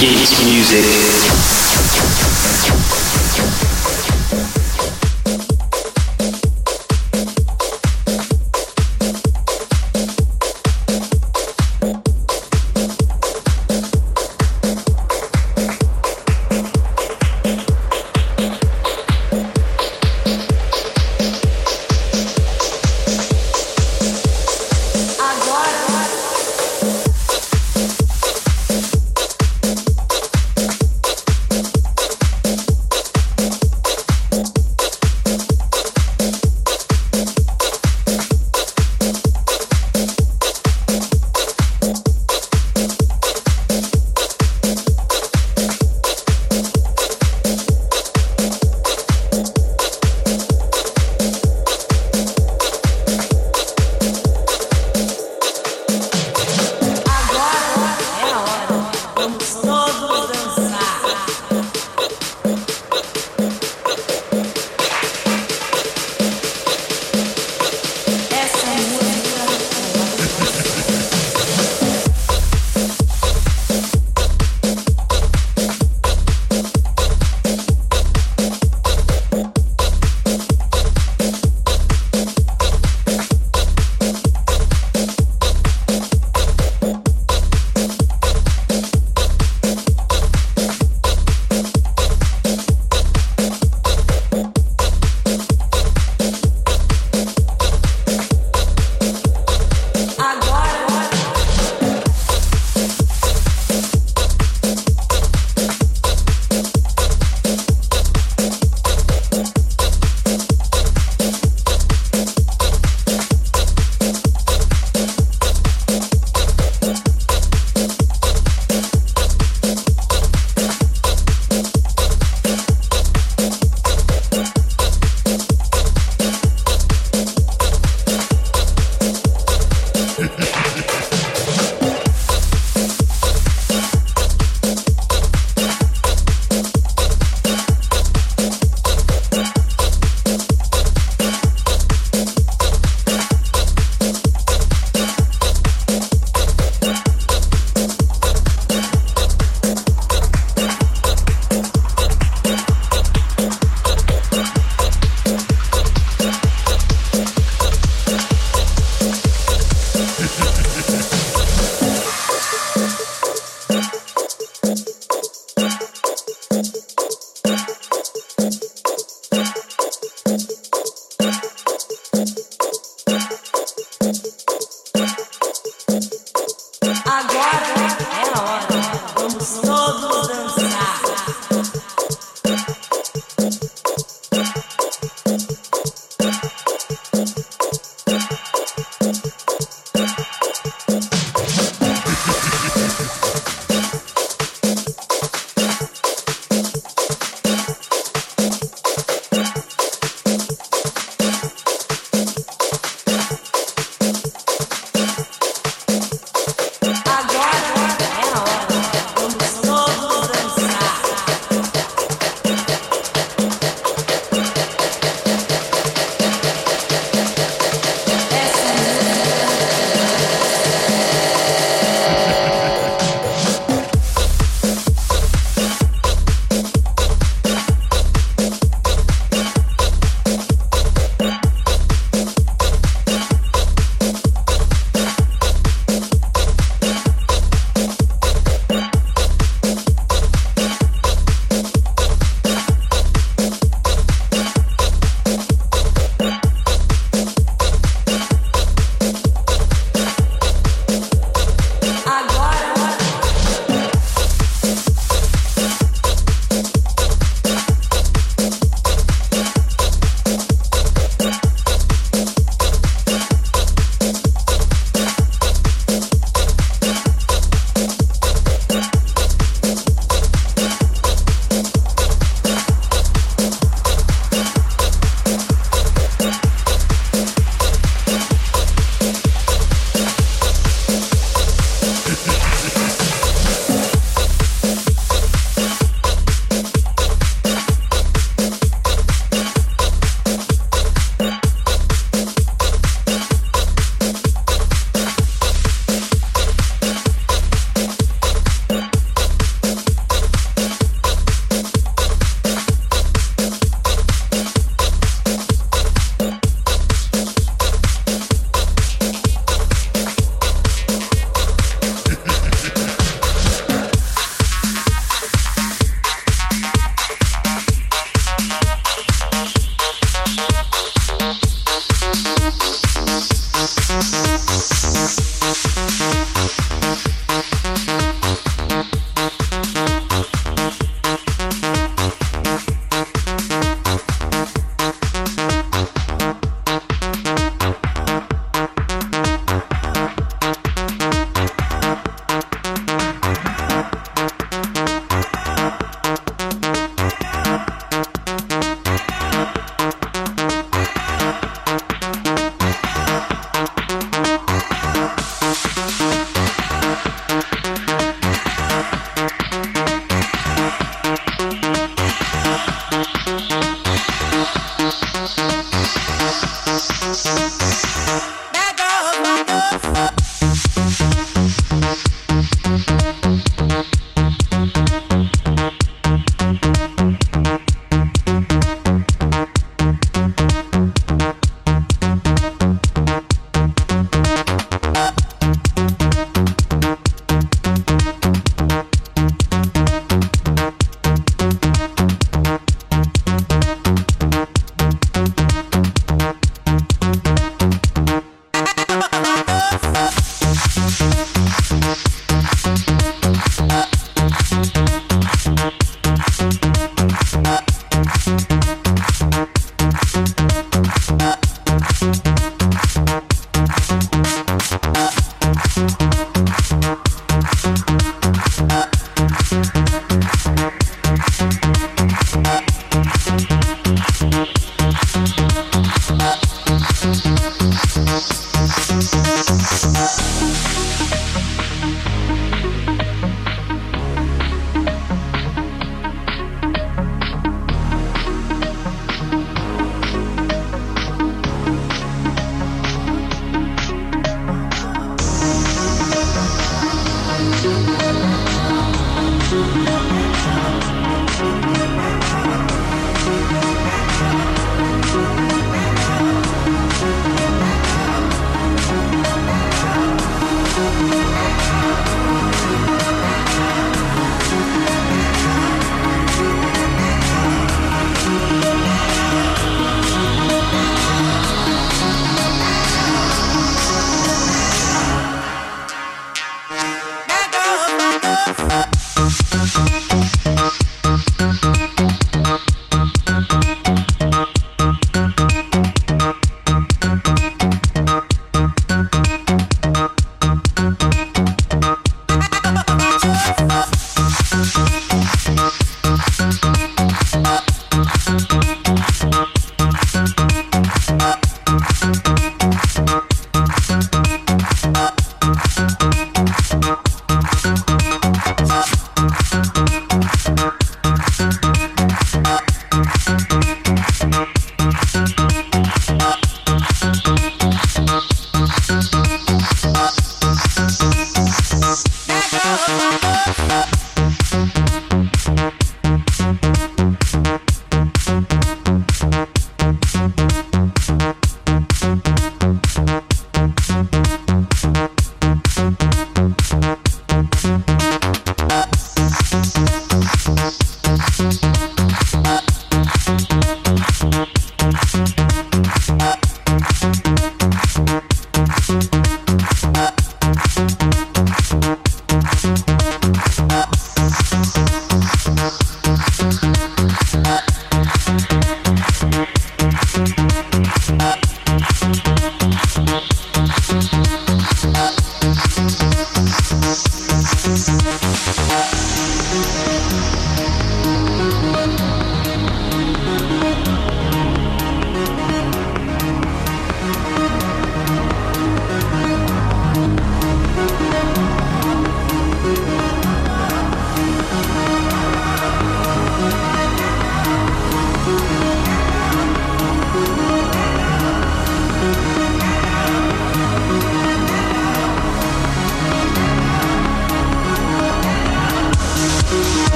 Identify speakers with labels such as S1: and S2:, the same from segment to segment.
S1: Geeks Music.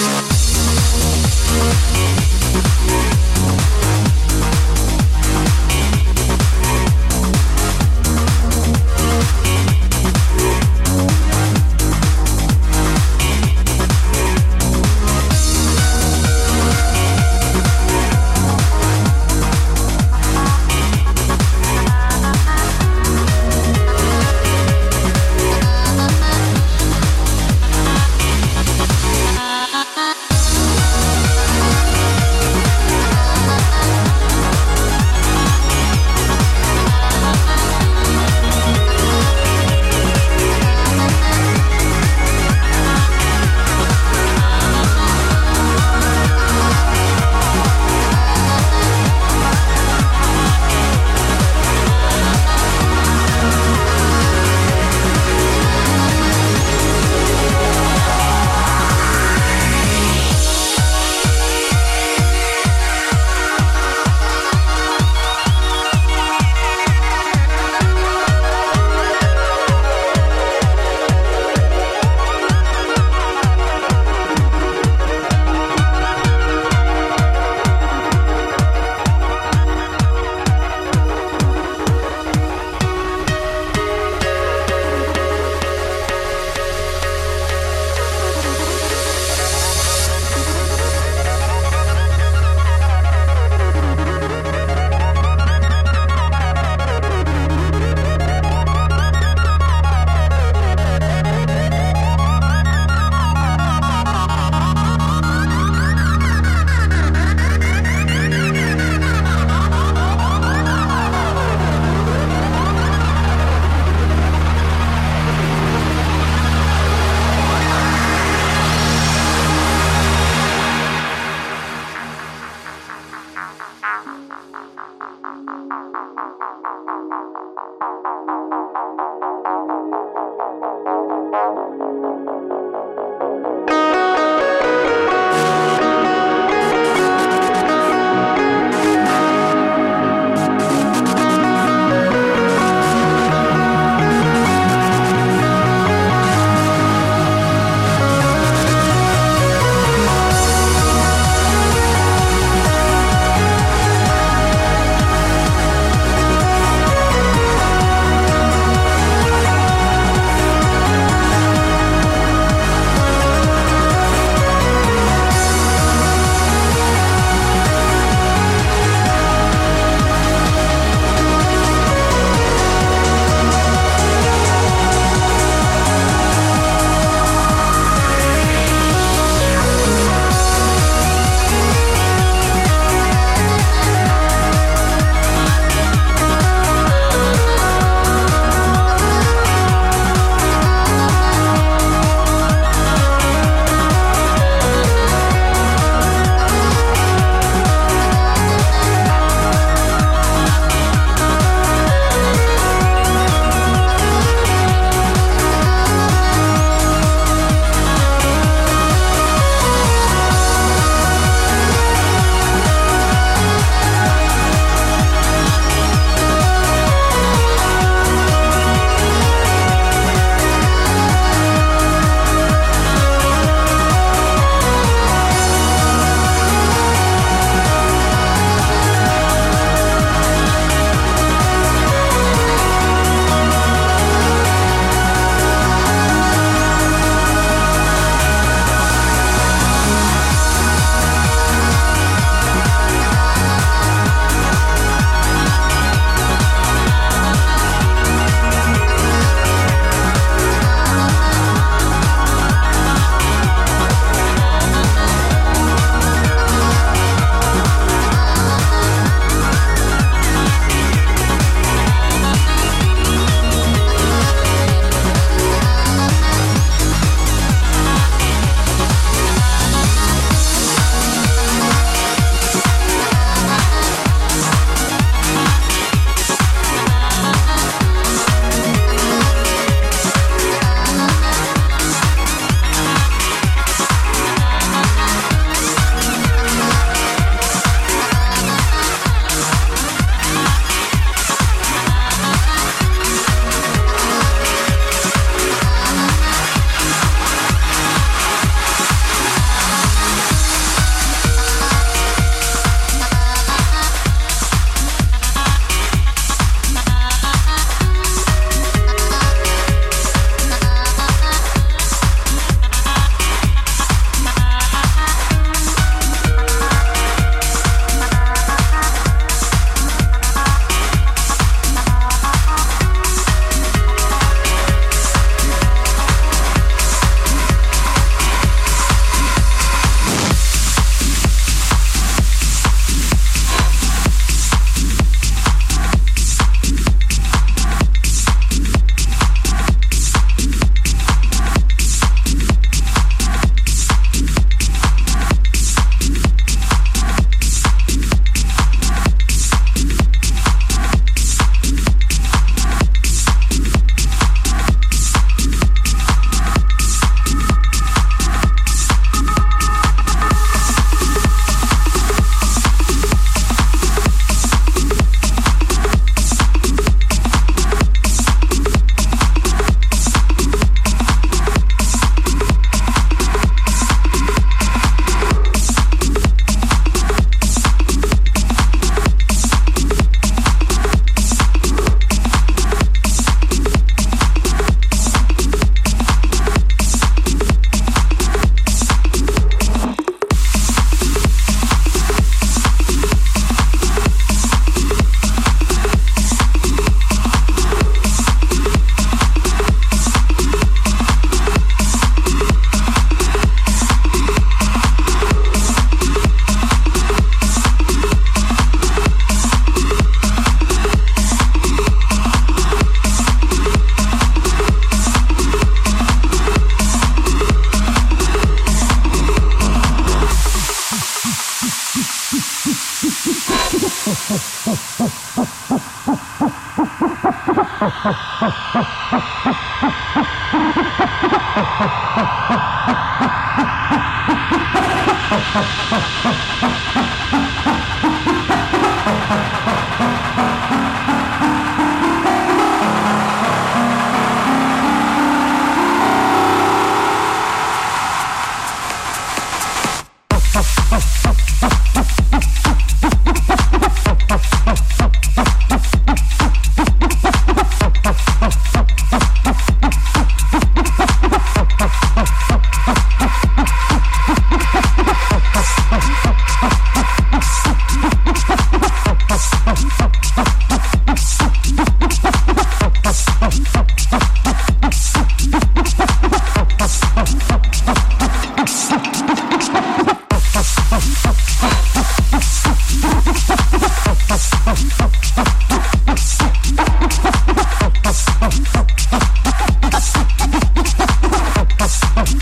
S1: Thank you.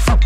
S1: up.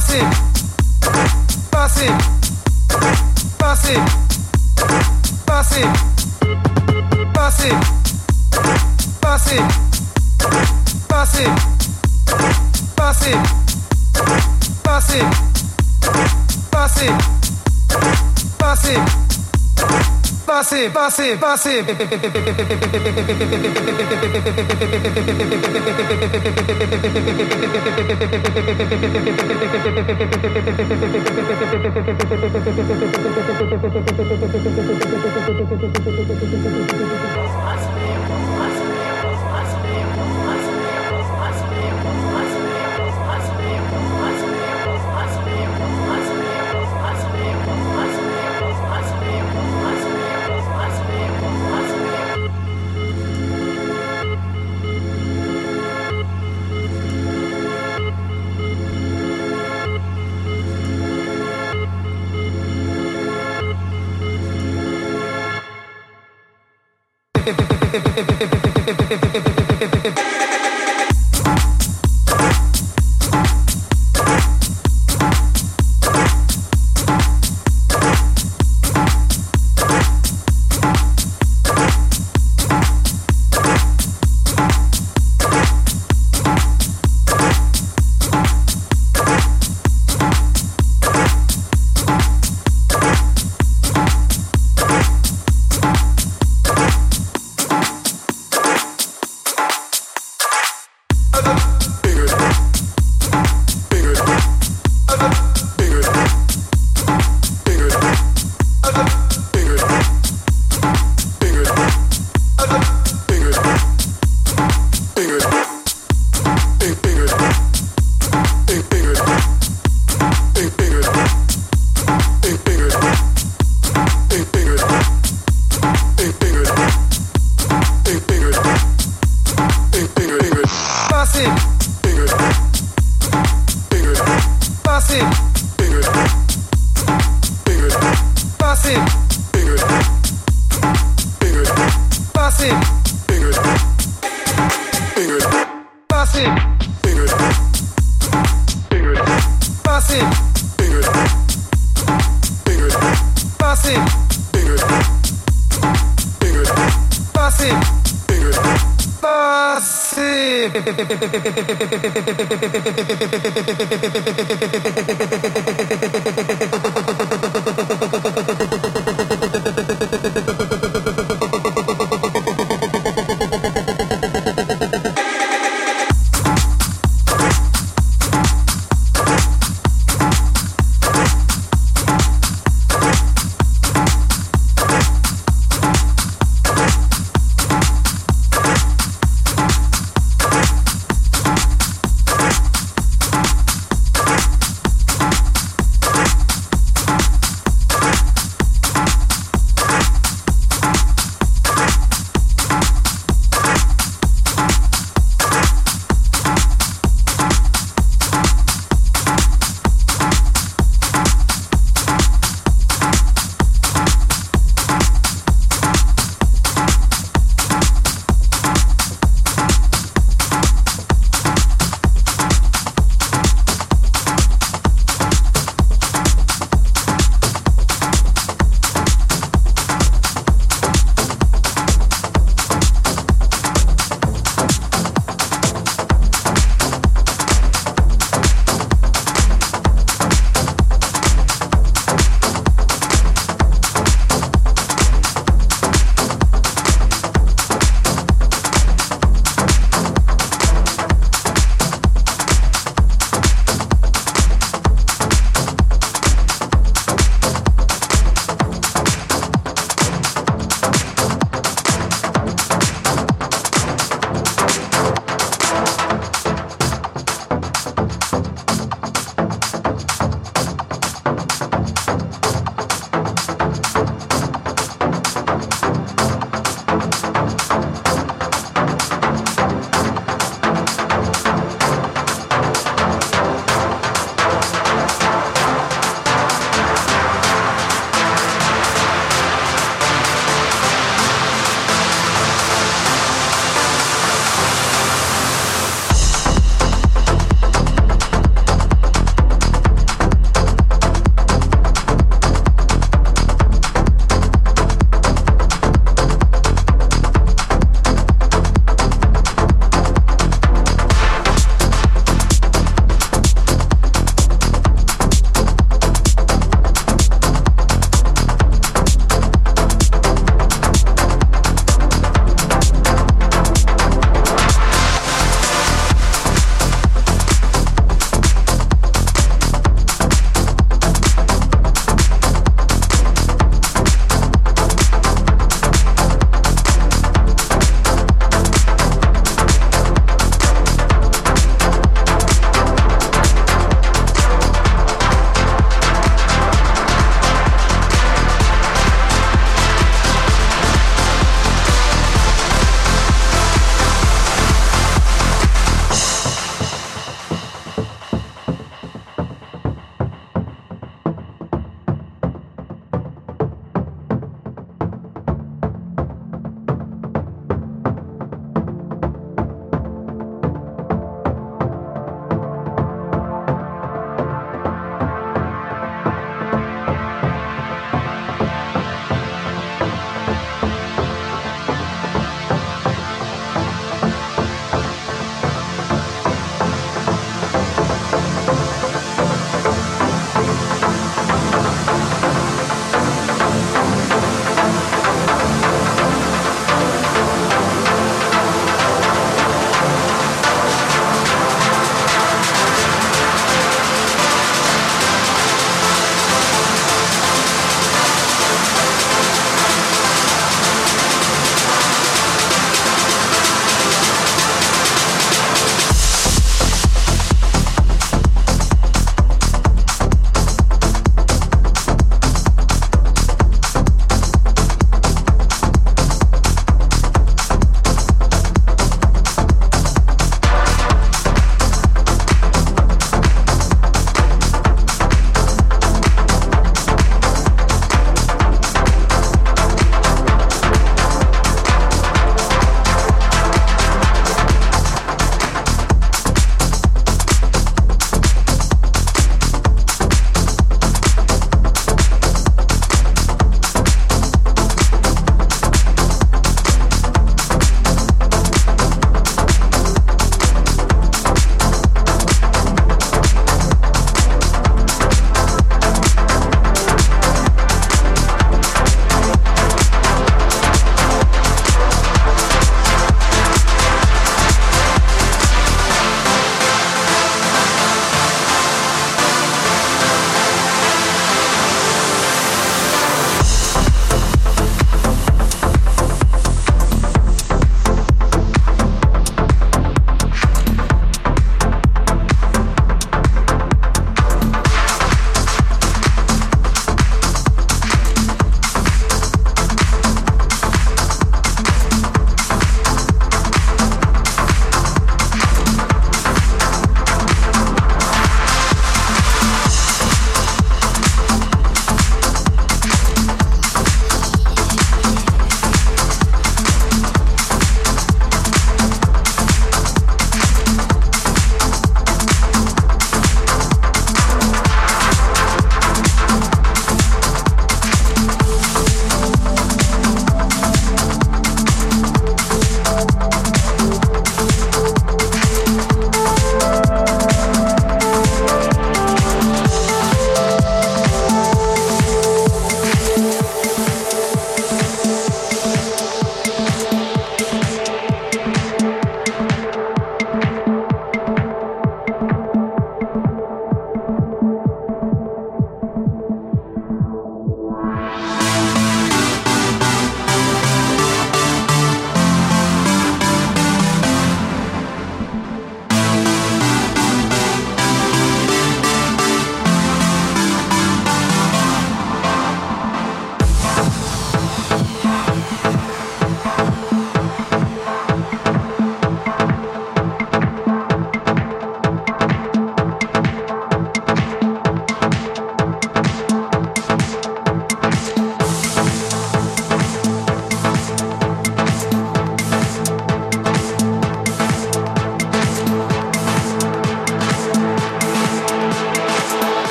S2: Passing. it. Pass it. pase, pase, pase. Gracias.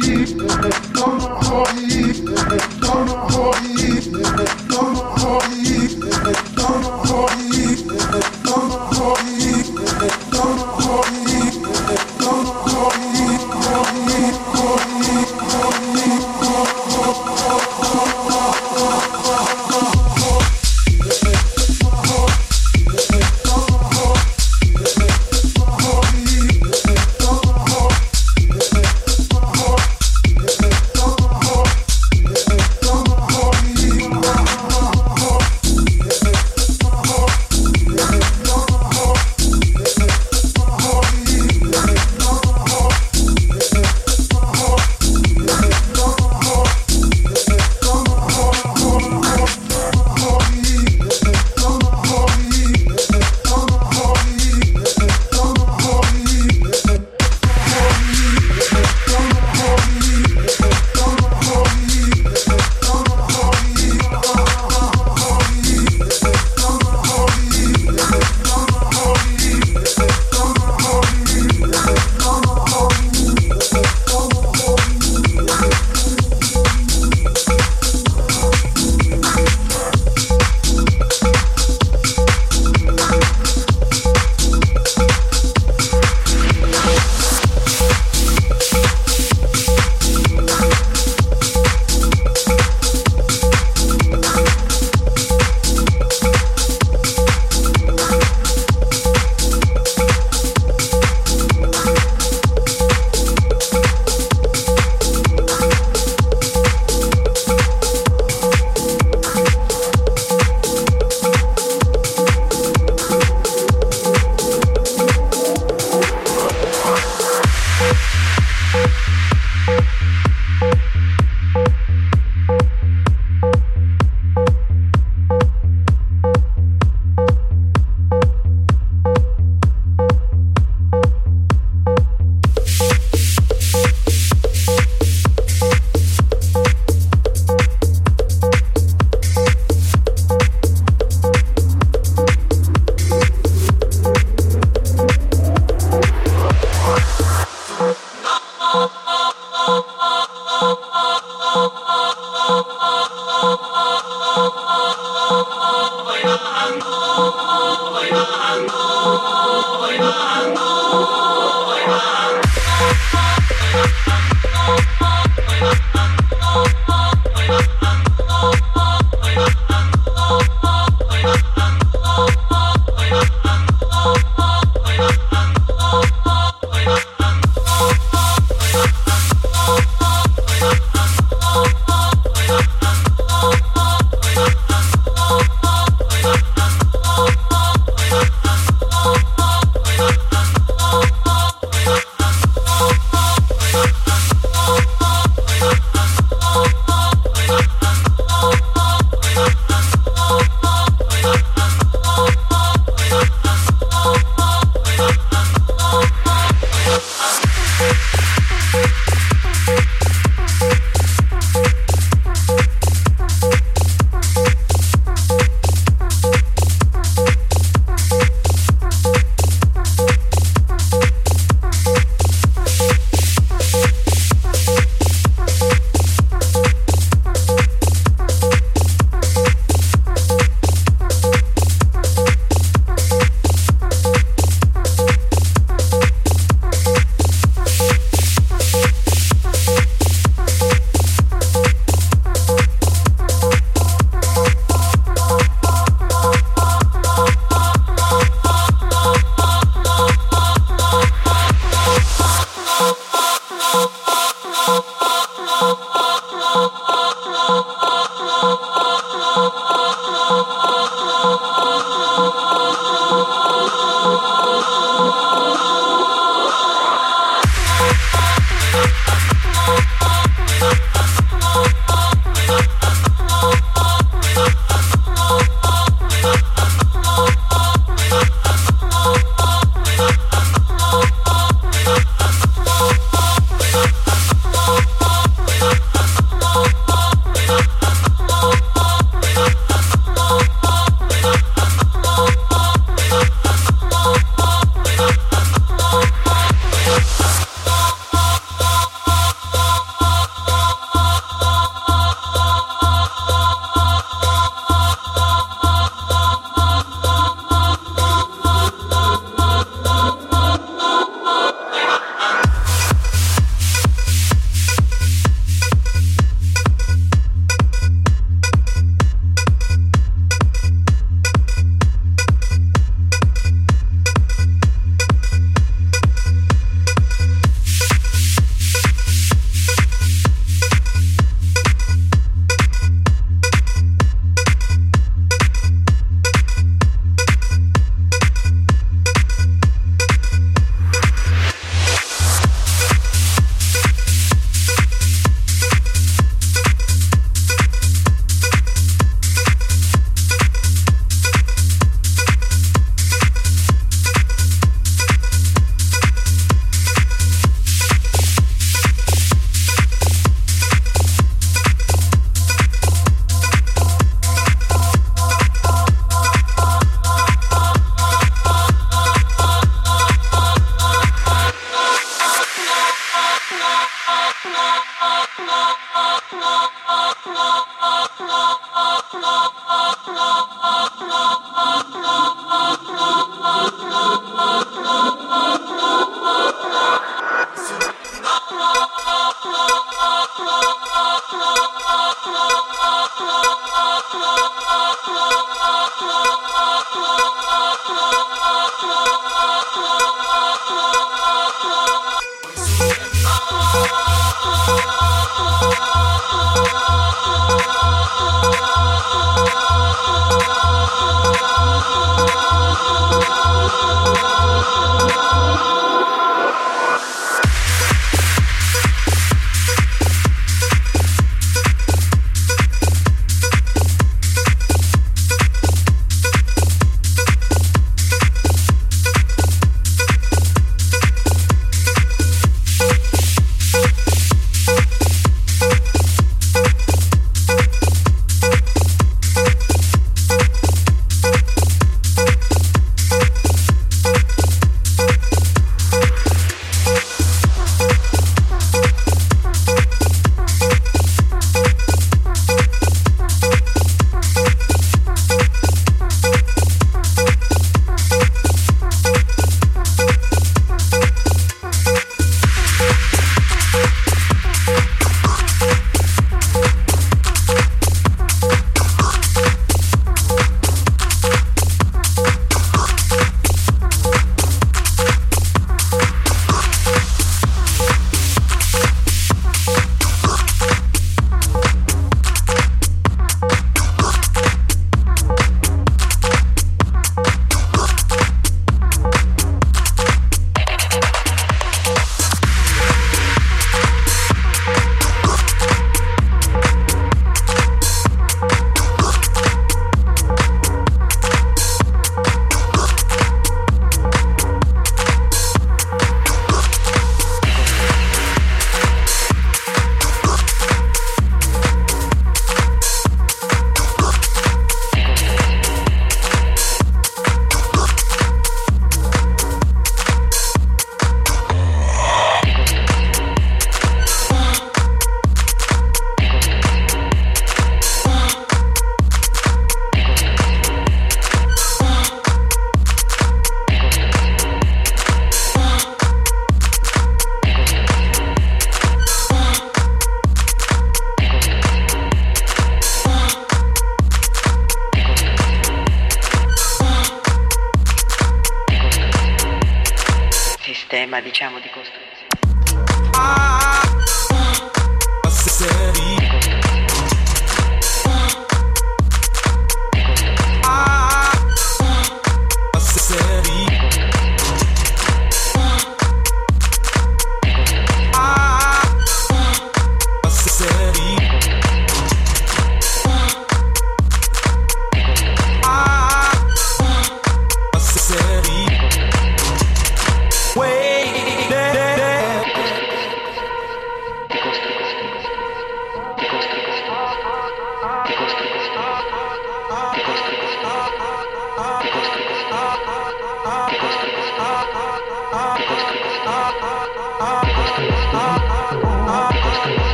S3: Don't